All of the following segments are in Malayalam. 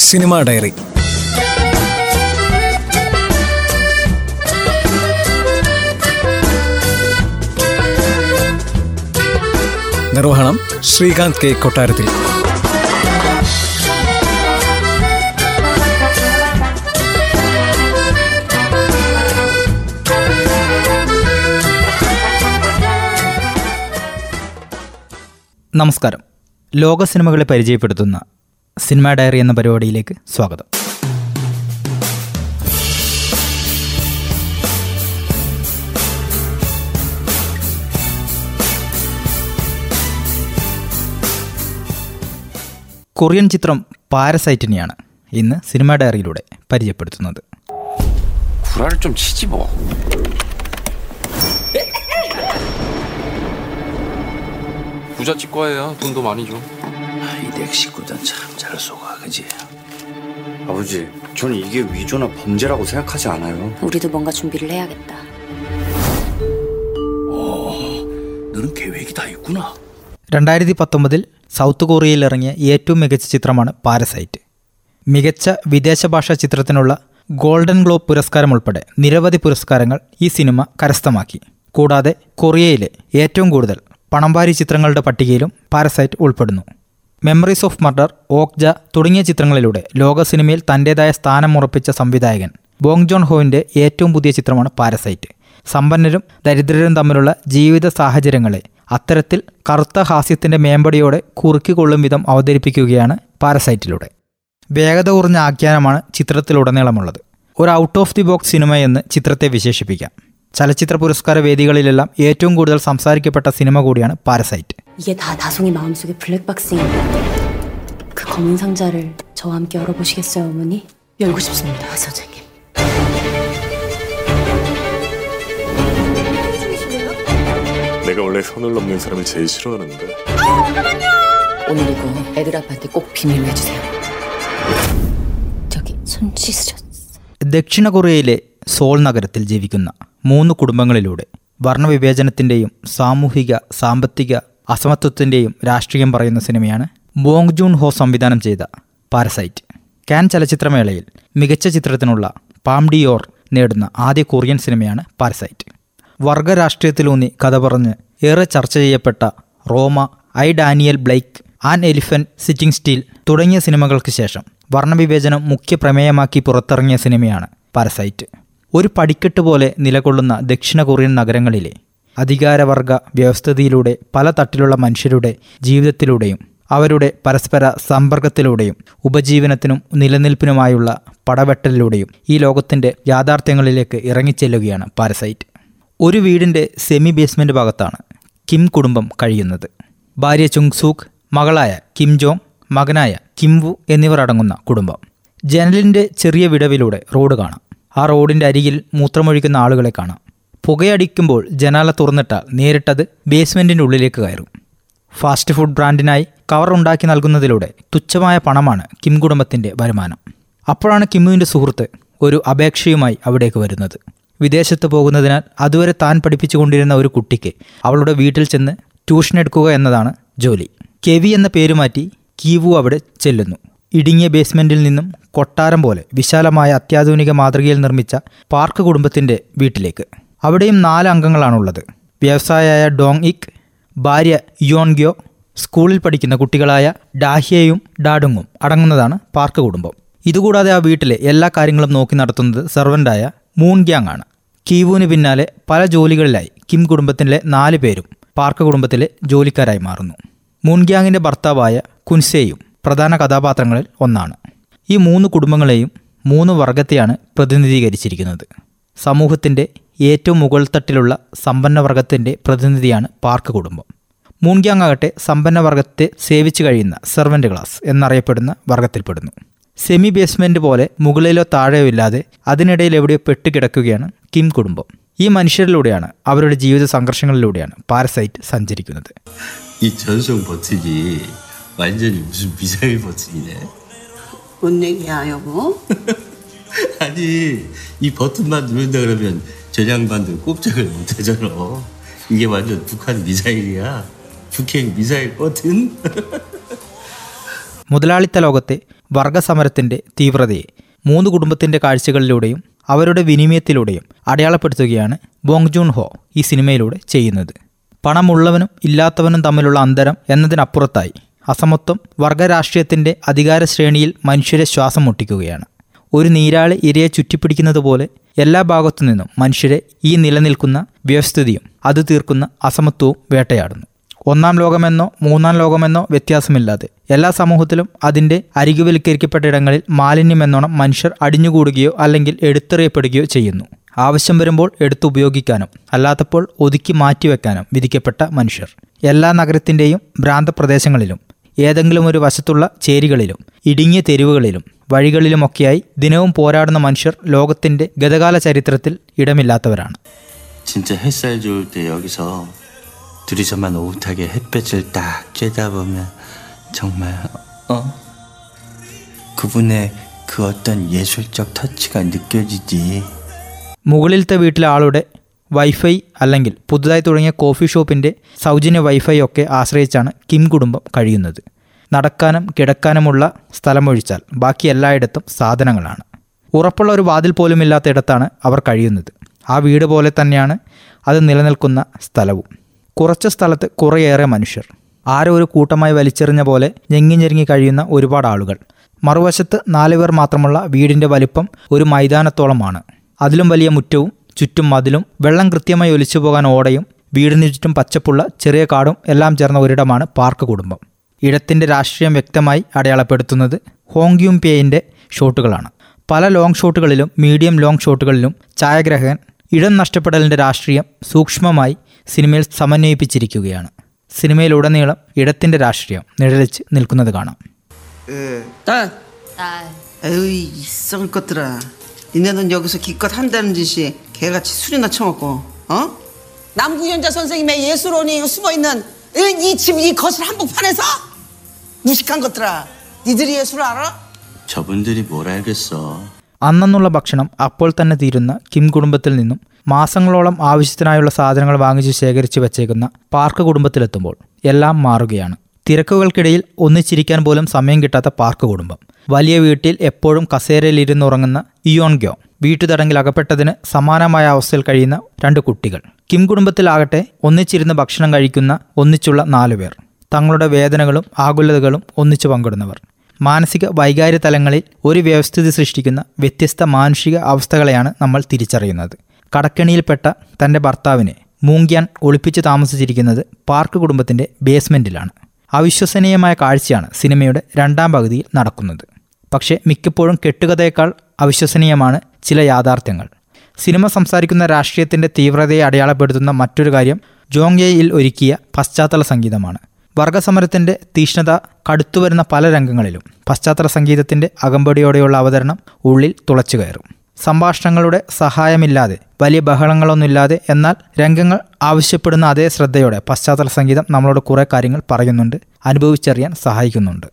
Cinema diary. നിർവഹണം ശ്രീകാന്ത് കെ കൊട്ടാരത്തിൽ. നമസ്കാരം. ലോക സിനിമകളെ പരിചയപ്പെടുത്തുന്ന സിനിമാ ഡയറി എന്ന പരിപാടിയിലേക്ക് സ്വാഗതം കൊറിയൻ ചിത്രം പാരസൈറ്റിനെയാണ് ഇന്ന് സിനിമാ ഡയറിയിലൂടെ പരിചയപ്പെടുത്തുന്നത് 구라를 좀 치지 뭐. 부자 치과예요. 돈도 많이 줘. 이댁 식구들 참잘 속아 그지? 아버지, 저는 이게 위조나 범죄라고 생각하지 않아요. 우리도 뭔가 준비를 해야겠다. 너는 계획이 다 있구나. രണ്ടായിരത്തി പത്തൊമ്പതിൽ സൗത്ത് കൊറിയയിൽ ഇറങ്ങിയ ഏറ്റവും മികച്ച ചിത്രമാണ് പാരസൈറ്റ് മികച്ച വിദേശ ഭാഷാ ചിത്രത്തിനുള്ള ഗോൾഡൻ ഗ്ലോബ് പുരസ്കാരം ഉൾപ്പെടെ നിരവധി പുരസ്കാരങ്ങൾ ഈ സിനിമ കരസ്ഥമാക്കി കൂടാതെ കൊറിയയിലെ ഏറ്റവും കൂടുതൽ പണംവാരി ചിത്രങ്ങളുടെ പട്ടികയിലും പാരസൈറ്റ് ഉൾപ്പെടുന്നു മെമ്മറീസ് ഓഫ് മർഡർ ഓക്ജ തുടങ്ങിയ ചിത്രങ്ങളിലൂടെ ലോക സിനിമയിൽ തന്റെതായ സ്ഥാനം ഉറപ്പിച്ച സംവിധായകൻ ബോങ് ജോൺ ഹോവിന്റെ ഏറ്റവും പുതിയ ചിത്രമാണ് പാരസൈറ്റ് സമ്പന്നരും ദരിദ്രരും തമ്മിലുള്ള ജീവിത സാഹചര്യങ്ങളെ അത്തരത്തിൽ കറുത്ത ഹാസ്യത്തിന്റെ മേമ്പടിയോടെ കുറുക്കിക്കൊള്ളും വിധം അവതരിപ്പിക്കുകയാണ് പാരസൈറ്റിലൂടെ വേഗത കുറഞ്ഞ ആഖ്യാനമാണ് ചിത്രത്തിലുടനീളമുള്ളത്. ഒരു ഔട്ട് ഓഫ് ദി ബോക്സ് സിനിമയെന്ന് ചിത്രത്തെ വിശേഷിപ്പിക്കാം. ചലച്ചിത്ര പുരസ്കാര വേദികളിലെല്ലാം ഏറ്റവും കൂടുതൽ സംസാരിക്കപ്പെട്ട സിനിമ കൂടിയാണ് പാരസൈറ്റ് 이게 다 다송이 마음속의 블랙박스인가? 그 검은 상자를 저와 함께 열어보시겠어요, 어머니? 열고 싶습니다, 선생님. 내가 원래 선을 넘는 사람을 제일 싫어하는데 오늘이고 애들 아빠한테 꼭 비밀로 해주세요. 저기 손 씻으셨어. ദക്ഷിണ കൊറിയയിലെ സോൾ നഗരത്തിൽ ജീവിക്കുന്ന മൂന്ന് കുടുംബങ്ങളിലൂടെ വർണവിവേചനത്തിന്റെയും സാമൂഹിക സാമ്പത്തിക അസമത്വത്തിന്റെയും രാഷ്ട്രീയം പറയുന്ന സിനിമയാണ് ബോങ് ജൂൺ ഹോ സംവിധാനം ചെയ്ത പാരസൈറ്റ്. കാൻ ചലച്ചിത്രമേളയിൽ മികച്ച ചിത്രത്തിനുള്ള പാംഡിയോർ നേടുന്ന ആദ്യ കൊറിയൻ സിനിമയാണ് പാരസൈറ്റ്. വർഗരാഷ്ട്രീയത്തിലൂന്നി കഥ പറഞ്ഞ് ഏറെ ചർച്ച ചെയ്യപ്പെട്ട Roma I Daniel Blake an elephant sitting still തുടങ്ങിയ സിനിമകൾക്ക് ശേഷം വർണവിവേചനം മുഖ്യ പ്രമേയമാക്കി പുറത്തിറങ്ങിയ സിനിമയാണ് പാരസൈറ്റ്. ഒരു പടിക്കെട്ട് പോലെ നിലകൊള്ളുന്ന ദക്ഷിണ കൊറിയൻ നഗരങ്ങളിലെ അധികാരവർഗ വ്യവസ്ഥിതിയിലൂടെ പല തട്ടിലുള്ള മനുഷ്യരുടെ ജീവിതത്തിലൂടെയും അവരുടെ പരസ്പര സമ്പർക്കത്തിലൂടെയും ഉപജീവനത്തിനും നിലനിൽപ്പിനുമായുള്ള പടവെട്ടലിലൂടെയും ഈ ലോകത്തിന്റെ യാഥാർത്ഥ്യങ്ങളിലേക്ക് ഇറങ്ങിച്ചെല്ലുകയാണ് പാരസൈറ്റ്. ഒരു വീടിന്റെ സെമി ബേസ്മെന്റ് ഭാഗത്താണ് കിം കുടുംബം കഴിയുന്നത്. ഭാര്യ ചുങ്സൂക്ക് മകളായ കിം ജോങ് മകനായ കിംവു എന്നിവർ അടങ്ങുന്ന കുടുംബം. ജനലിന്റെ ചെറിയ വിടവിലൂടെ റോഡ് കാണാം. ആ റോഡിന്റെ അരികിൽ മൂത്രമൊഴിക്കുന്ന ആളുകളെ കാണാം. പുകയടിക്കുമ്പോൾ ജനാല തുറന്നിട്ടാൽ നേരിട്ടത് ബേസ്മെന്റിന്റെ ഉള്ളിലേക്ക് കയറും. ഫാസ്റ്റ് ഫുഡ് ബ്രാൻഡിനായി കവർ ഉണ്ടാക്കി നൽകുന്നതിലൂടെ തുച്ഛമായ പണമാണ് കിം കുടുംബത്തിന്റെ വരുമാനം. അപ്പോഴാണ് കിമ്മുവിന്റെ സുഹൃത്ത് ഒരു അപേക്ഷയുമായി അവിടേക്ക് വരുന്നത്. വിദേശത്ത് പോകുന്നതിനാൽ അതുവരെ താൻ പഠിപ്പിച്ചുകൊണ്ടിരുന്ന ഒരു കുട്ടിക്ക് അവളുടെ വീട്ടിൽ ചെന്ന് ട്യൂഷൻ എടുക്കുക എന്നതാണ് ജോലി. കെവി എന്ന പേര് മാറ്റി കീവു അവിടെ ചെല്ലുന്നു. ഇടുങ്ങിയ ബേസ്മെന്റിൽ നിന്നും കൊട്ടാരം പോലെ വിശാലമായ അത്യാധുനിക മാതൃകയിൽ നിർമ്മിച്ച പാർക്ക് കുടുംബത്തിന്റെ വീട്ടിലേക്ക്. അവിടെയും നാല് അംഗങ്ങളാണുള്ളത്. വ്യവസായയായ ഡോങ് ഇക് ഭാര്യ യോൺഗ്യോ സ്കൂളിൽ പഠിക്കുന്ന കുട്ടികളായ ഡാഹിയയും ഡാഡുങ്ങും അടങ്ങുന്നതാണ് പാർക്ക് കുടുംബം. ഇതുകൂടാതെ ആ വീട്ടിലെ എല്ലാ കാര്യങ്ങളും നോക്കി നടത്തുന്നത് സെർവന്റായ മൂൺഗ്യാങ് ആണ്. കീവുവിന് പിന്നാലെ പല ജോലികളിലായി കിം കുടുംബത്തിലെ നാല് പേരും പാർക്ക് കുടുംബത്തിലെ ജോലിക്കാരായി മാറുന്നു. മൂൺഗ്യാങ്ങിന്റെ ഭർത്താവായ കുൻസേയും പ്രധാന കഥാപാത്രങ്ങളിൽ ഒന്നാണ്. ഈ മൂന്ന് കുടുംബങ്ങളെയും മൂന്ന് വർഗത്തെയാണ് പ്രതിനിധീകരിച്ചിരിക്കുന്നത്. സമൂഹത്തിന്റെ ഏറ്റവും മുകൾ തട്ടിലുള്ള സമ്പന്നവർഗത്തിന്റെ പ്രതിനിധിയാണ് പാർക്ക് കുടുംബം. മൂൺഗ്യാങ് ആകട്ടെ സമ്പന്നവർഗത്തെ സേവിച്ചു കഴിയുന്ന സെർവന്റ് ക്ലാസ് എന്നറിയപ്പെടുന്ന വർഗത്തിൽപ്പെടുന്നു. സെമി ബേസ്മെന്റ് പോലെ മുകളിലോ താഴെയോ ഇല്ലാതെ അതിനിടയിൽ എവിടെയോ പെട്ടുകിടക്കുകയാണ് കിം കുടുംബം. ഈ മനുഷ്യരിലൂടെയാണ് അവരുടെ ജീവിത സംഘർഷങ്ങളിലൂടെയാണ് പാരസൈറ്റ് സഞ്ചരിക്കുന്നത്. 완전히 무슨 미사일 버튼이네. 뭔 얘기야 여보? 아니 이 버튼만 누른다 그러면 전향반들 꼼짝을 못하잖아. 이게 완전 북한 미사일이야. 북행 미사일 버튼. മുതലാളിത്ത ലോകത്തെ വർഗസമരത്തിന്റെ തീവ്രതയെ മൂന്ന് കുടുംബത്തിന്റെ കാഴ്ചകളിലൂടെയും അവരുടെ വിനിമയത്തിലൂടെയും അടയാളപ്പെടുത്തുകയാണ് ബോങ് ജൂൺ ഹോ ഈ സിനിമയിലൂടെ ചെയ്യുന്നത് പണമുള്ളവനും ഇല്ലാത്തവനും തമ്മിലുള്ള അന്തരം എന്നതിനപ്പുറത്തായി അസമത്വം വർഗരാഷ്ട്രീയത്തിന്റെ അധികാര ശ്രേണിയിൽ മനുഷ്യരെ ശ്വാസം മുട്ടിക്കുകയാണ്. ഒരു നീരാളി ഇരയെ ചുറ്റിപ്പിടിക്കുന്നത് പോലെ എല്ലാ ഭാഗത്തു നിന്നും മനുഷ്യരെ ഈ നിലനിൽക്കുന്ന വ്യവസ്ഥിതിയും അത് തീർക്കുന്ന അസമത്വവും വേട്ടയാടുന്നു. ഒന്നാം ലോകമെന്നോ മൂന്നാം ലോകമെന്നോ വ്യത്യാസമില്ലാതെ എല്ലാ സമൂഹത്തിലും അതിന്റെ അരികുവൽക്കരിക്കപ്പെട്ട ഇടങ്ങളിൽ മാലിന്യമെന്നോണം മനുഷ്യർ അടിഞ്ഞുകൂടുകയോ അല്ലെങ്കിൽ എടുത്തെറിയപ്പെടുകയോ ചെയ്യുന്നു. ആവശ്യം വരുമ്പോൾ എടുത്തുപയോഗിക്കാനും അല്ലാത്തപ്പോൾ ഒതുക്കി മാറ്റിവെക്കാനും വിധിക്കപ്പെട്ട മനുഷ്യർ. എല്ലാ നഗരത്തിന്റെയും ഭ്രാന്തപ്രദേശങ്ങളിലും ഏതെങ്കിലും ഒരു വശത്തുള്ള ചേരികളിലും ഇടുങ്ങിയ തെരുവുകളിലും വഴികളിലുമൊക്കെയായി ദിനവും പോരാടുന്ന മനുഷ്യർ ലോകത്തിന്റെ ഗതകാല ചരിത്രത്തിൽ ഇടമില്ലാത്തവരാണ്. മുകളിലത്തെ വീട്ടിലെ ആളുടെ വൈഫൈ അല്ലെങ്കിൽ പുതുതായി തുടങ്ങിയ കോഫി ഷോപ്പിന്റെ സൗജന്യ വൈഫൈ ഒക്കെ ആശ്രയിച്ചാണ് കിം കുടുംബം കഴിയുന്നത്. നടക്കാനും കിടക്കാനുമുള്ള സ്ഥലമൊഴിച്ചാൽ ബാക്കി എല്ലായിടത്തും സാധനങ്ങളാണ്. ഉറപ്പുള്ള ഒരു വാതിൽ പോലും ഇല്ലാത്ത ഇടത്താണ് അവർ കഴിയുന്നത്. ആ വീട് പോലെ തന്നെയാണ് അത് നിലനിൽക്കുന്ന സ്ഥലവും. കുറച്ച് സ്ഥലത്ത് കുറേയേറെ മനുഷ്യർ. ആരോ ഒരു കൂട്ടമായി വലിച്ചെറിഞ്ഞ പോലെ ഞെങ്ങി ഞെരുങ്ങി കഴിയുന്ന ഒരുപാട് ആളുകൾ. മറുവശത്ത് നാലുപേർ മാത്രമുള്ള വീടിന്റെ വലിപ്പം ഒരു മൈതാനത്തോളമാണ്. അതിലും വലിയ മുറ്റവും ചുറ്റും മതിലും വെള്ളം കൃത്യമായി ഒലിച്ചു പോകാൻ ഓടയും വീടിന് ചുറ്റും പച്ചപ്പുള്ള ചെറിയ കാടും എല്ലാം ചേർന്ന ഒരിടമാണ് പാർക്ക് കുടുംബം. ഇടത്തിന്റെ രാഷ്ട്രീയം വ്യക്തമായി അടയാളപ്പെടുത്തുന്നത് ഹോങ്ക്യൂം പേയിന്റെ ഷോട്ടുകളാണ്. പല ലോങ് ഷോട്ടുകളിലും മീഡിയം ലോങ് ഷോട്ടുകളിലും ഛായാഗ്രഹകൻ ഇടം നഷ്ടപ്പെടലിന്റെ രാഷ്ട്രീയം സൂക്ഷ്മമായി സിനിമയിൽ സമന്വയിപ്പിച്ചിരിക്കുകയാണ്. സിനിമയിലുടനീളം ഇടത്തിന്റെ രാഷ്ട്രീയം നിഴലിച്ച് നിൽക്കുന്നത് കാണാം. 을 것들아. 니네는 여기서 기껏 한다는 짓이 개같이 술이나 처먹고 어? 남궁현자 선생님의 예술원이 숨어 있는 이 집 이 거실 한복판에서 무식한 것들아. 니들이 예술 알아? 저분들이 뭘 알겠어. അന്നെന്നുള്ള ഭക്ഷണം അപ്പോൾ തന്നെ തീരുന്ന കിം കുടുംബത്തിൽ നിന്നും മാസങ്ങളോളം ആവശ്യത്തിനായുള്ള സാധനങ്ങൾ വാങ്ങിച്ച് ശേഖരിച്ചു വെച്ചേക്കുന്ന പാർക്ക് കുടുംബത്തിലെത്തുമ്പോൾ എല്ലാം മാറുകയാണ് തിരക്കുകൾക്കിടയിൽ ഒന്നിച്ചിരിക്കാൻ പോലും സമയം കിട്ടാത്ത പാർക്ക് കുടുംബം വലിയ വീട്ടിൽ എപ്പോഴും കസേരയിലിരുന്നുറങ്ങുന്ന ഇയോൺഗ്യോ വീട്ടുതടങ്കിൽ അകപ്പെട്ടതിന് സമാനമായ അവസ്ഥയിൽ കഴിയുന്ന രണ്ട് കുട്ടികൾ. കിം കുടുംബത്തിലാകട്ടെ ഒന്നിച്ചിരുന്ന് ഭക്ഷണം കഴിക്കുന്ന ഒന്നിച്ചുള്ള നാലുപേർ തങ്ങളുടെ വേദനകളും ആകുലതകളും ഒന്നിച്ചു പങ്കിടുന്നവർ. മാനസിക വൈകാര്യ തലങ്ങളിൽ ഒരു വ്യവസ്ഥിതി സൃഷ്ടിക്കുന്ന വ്യത്യസ്ത മാനുഷിക അവസ്ഥകളെയാണ് നമ്മൾ തിരിച്ചറിയുന്നത്. കടക്കെണിയിൽപ്പെട്ട തന്റെ ഭർത്താവിനെ മൂങ്ക്യാൻ ഒളിപ്പിച്ച് താമസിച്ചിരിക്കുന്നത് പാർക്ക് കുടുംബത്തിന്റെ ബേസ്മെന്റിലാണ്. അവിശ്വസനീയമായ കാഴ്ചയാണ് സിനിമയുടെ രണ്ടാം പകുതിയിൽ നടക്കുന്നത്. പക്ഷേ മിക്കപ്പോഴും കെട്ടുകഥയേക്കാൾ അവിശ്വസനീയമാണ് ചില യാഥാർത്ഥ്യങ്ങൾ. സിനിമ സംസാരിക്കുന്ന രാഷ്ട്രീയത്തിന്റെ തീവ്രതയെ അടയാളപ്പെടുത്തുന്ന മറ്റൊരു കാര്യം ജോങ്യയിൽ ഒരുക്കിയ പശ്ചാത്തല സംഗീതമാണ്. വർഗസമരത്തിന്റെ തീഷ്ണത കടുത്തുവരുന്ന പല രംഗങ്ങളിലും പശ്ചാത്തല സംഗീതത്തിന്റെ അകമ്പടിയോടെയുള്ള അവതരണം ഉള്ളിൽ തുളച്ചു കയറും. സംഭാഷണങ്ങളുടെ സഹായമില്ലാതെ വലിയ ബഹളങ്ങളൊന്നുമില്ലാതെ എന്നാൽ രംഗങ്ങൾ ആവശ്യപ്പെടുന്ന അതേ ശ്രദ്ധയോടെ പശ്ചാത്തല സംഗീതം നമ്മളോട് കുറേ കാര്യങ്ങൾ പറയുന്നുണ്ട് അനുഭവിച്ചറിയാൻ സഹായിക്കുന്നുണ്ട്.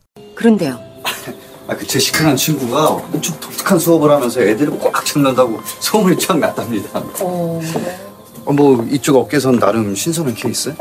아, 그 제 시큰한 친구가 엄청 독특한 수업을 하면서 애들을 꽉 잡는다고 소문이 쫙 났답니다. 어, 뭐 이쪽 업계선 나름 신선한 케이스?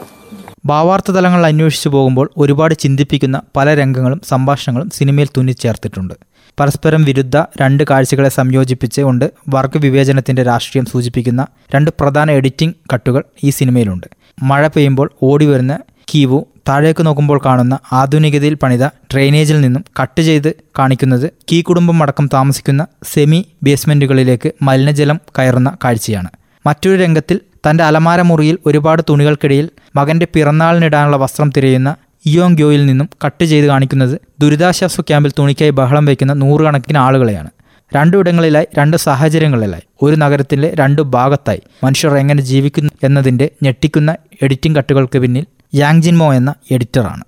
ഭാവാർത്ഥ തലങ്ങൾ അന്വേഷിച്ചു പോകുമ്പോൾ ഒരുപാട് ചിന്തിപ്പിക്കുന്ന പല രംഗങ്ങളും സംഭാഷണങ്ങളും സിനിമയിൽ തുന്നിച്ചേർത്തിട്ടുണ്ട് പരസ്പരം വിരുദ്ധ രണ്ട് കാഴ്ചകളെ സംയോജിപ്പിച്ച് കൊണ്ട് വർഗവിവേചനത്തിന്റെ രാഷ്ട്രീയം സൂചിപ്പിക്കുന്ന രണ്ട് പ്രധാന എഡിറ്റിംഗ് കട്ടുകൾ ഈ സിനിമയിലുണ്ട് മഴ പെയ്യുമ്പോൾ ഓടി വരുന്ന കീവു താഴേക്ക് നോക്കുമ്പോൾ കാണുന്ന ആധുനികതയിൽ പണിത ഡ്രെയിനേജിൽ നിന്നും കട്ട് ചെയ്ത് കാണിക്കുന്നത് കീ കുടുംബം അടക്കം താമസിക്കുന്ന സെമി ബേസ്മെന്റുകളിലേക്ക് മലിനജലം കയറുന്ന കാഴ്ചയാണ്. മറ്റൊരു രംഗത്തിൽ തന്റെ അലമാര മുറിയിൽ ഒരുപാട് തുണികൾക്കിടയിൽ മകന്റെ പിറന്നാളിനിടാനുള്ള വസ്ത്രം തിരയുന്ന ഇയോങ്യോയിൽ നിന്നും കട്ട് ചെയ്ത് കാണിക്കുന്നത് ദുരിതാശ്വാസ ക്യാമ്പിൽ തുണിക്കായി ബഹളം വയ്ക്കുന്ന നൂറുകണക്കിന് ആളുകളെയാണ്. രണ്ടിടങ്ങളിലായി രണ്ട് സാഹചര്യങ്ങളിലായി. ഒരു നഗരത്തിലെ രണ്ടു ഭാഗത്തായി മനുഷ്യർ എങ്ങനെ ജീവിക്കുന്നു എന്നതിന്റെ ഞെട്ടിക്കുന്ന എഡിറ്റിംഗ് കട്ടുകൾക്ക് പിന്നിൽ യാങ്ജിൻമോ എന്ന എഡിറ്ററാണ്.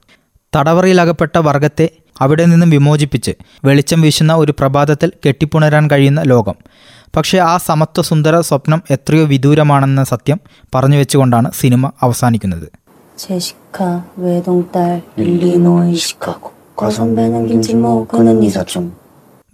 തടവറയിലകപ്പെട്ട വർഗത്തെ അവിടെ നിന്നും വിമോചിപ്പിച്ച് വെളിച്ചം വീശുന്ന ഒരു പ്രഭാതത്തിൽ കെട്ടിപ്പുണരാൻ കഴിയുന്ന ലോകം. പക്ഷേ ആ സമത്വ സുന്ദര സ്വപ്നം എത്രയോ വിദൂരമാണെന്ന സത്യം പറഞ്ഞു വെച്ചുകൊണ്ടാണ് സിനിമ അവസാനിക്കുന്നത്.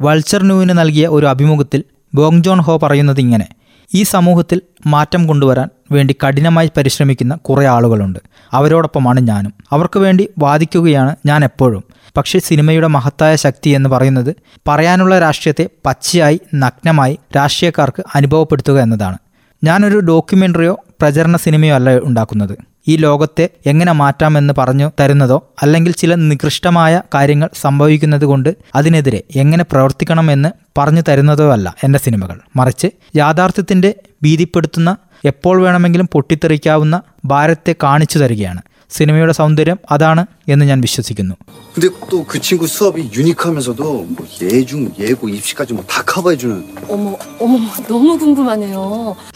വൾച്ചർ ന്യൂവിന് നൽകിയ ഒരു അഭിമുഖത്തിൽ ബോങ് ജോൺ ഹോ പറയുന്നത് ഇങ്ങനെ. ഈ സമൂഹത്തിൽ മാറ്റം കൊണ്ടുവരാൻ വേണ്ടി കഠിനമായി പരിശ്രമിക്കുന്ന കുറേ ആളുകളുണ്ട്. അവരോടൊപ്പമാണ് ഞാനും. അവർക്ക് വേണ്ടി വാദിക്കുകയാണ് ഞാൻ എപ്പോഴും. പക്ഷേ സിനിമയുടെ മഹത്തായ ശക്തി എന്ന് പറയുന്നത് പറയാനുള്ള രാഷ്ട്രീയത്തെ പച്ചയായി നഗ്നമായി രാഷ്ട്രീയക്കാർക്ക് അനുഭവപ്പെടുത്തുക എന്നതാണ്. ഞാനൊരു ഡോക്യുമെന്ററിയോ പ്രചരണ സിനിമയോ അല്ല ഉണ്ടാക്കുന്നത്. ഈ ലോകത്തെ എങ്ങനെ മാറ്റാമെന്ന് പറഞ്ഞു തരുന്നതോ അല്ലെങ്കിൽ ചില നികൃഷ്ടമായ കാര്യങ്ങൾ സംഭവിക്കുന്നത് കൊണ്ട് അതിനെതിരെ എങ്ങനെ പ്രവർത്തിക്കണമെന്ന് പറഞ്ഞു തരുന്നതോ അല്ല എന്റെ സിനിമകൾ. മറിച്ച് യാഥാർത്ഥ്യത്തിന്റെ ഭീതിപ്പെടുത്തുന്ന എപ്പോൾ വേണമെങ്കിലും പൊട്ടിത്തെറിക്കാവുന്ന ഭാരത്തെ കാണിച്ചു തരികയാണ്. സിനിമയുടെ സൗന്ദര്യം അതാണ് എന്ന് ഞാൻ വിശ്വസിക്കുന്നു.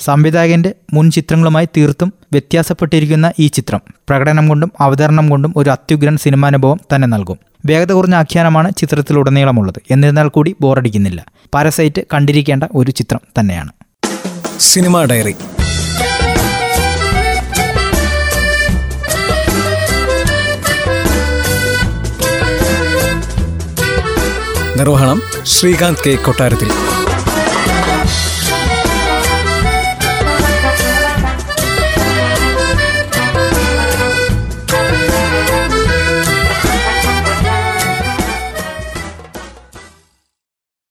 സംവിധായകന്റെ മുൻ ചിത്രങ്ങളുമായി തീർത്തും വ്യത്യാസപ്പെട്ടിരിക്കുന്ന ഈ ചിത്രം പ്രകടനം കൊണ്ടും അവതരണം കൊണ്ടും ഒരു അത്യുഗ്രൻ സിനിമാനുഭവം തന്നെ നൽകും. വേഗത കുറഞ്ഞ ആഖ്യാനമാണ് ചിത്രത്തിലുടനീളമുള്ളത്. എന്നിരുന്നാൽ കൂടി ബോറടിക്കുന്നില്ല. പാരസൈറ്റ് കണ്ടിരിക്കേണ്ട ഒരു ചിത്രം തന്നെയാണ്. സിനിമ ഡയറി. നിർവഹണം ശ്രീകാന്ത് കെ കൊട്ടാരത്തിൽ.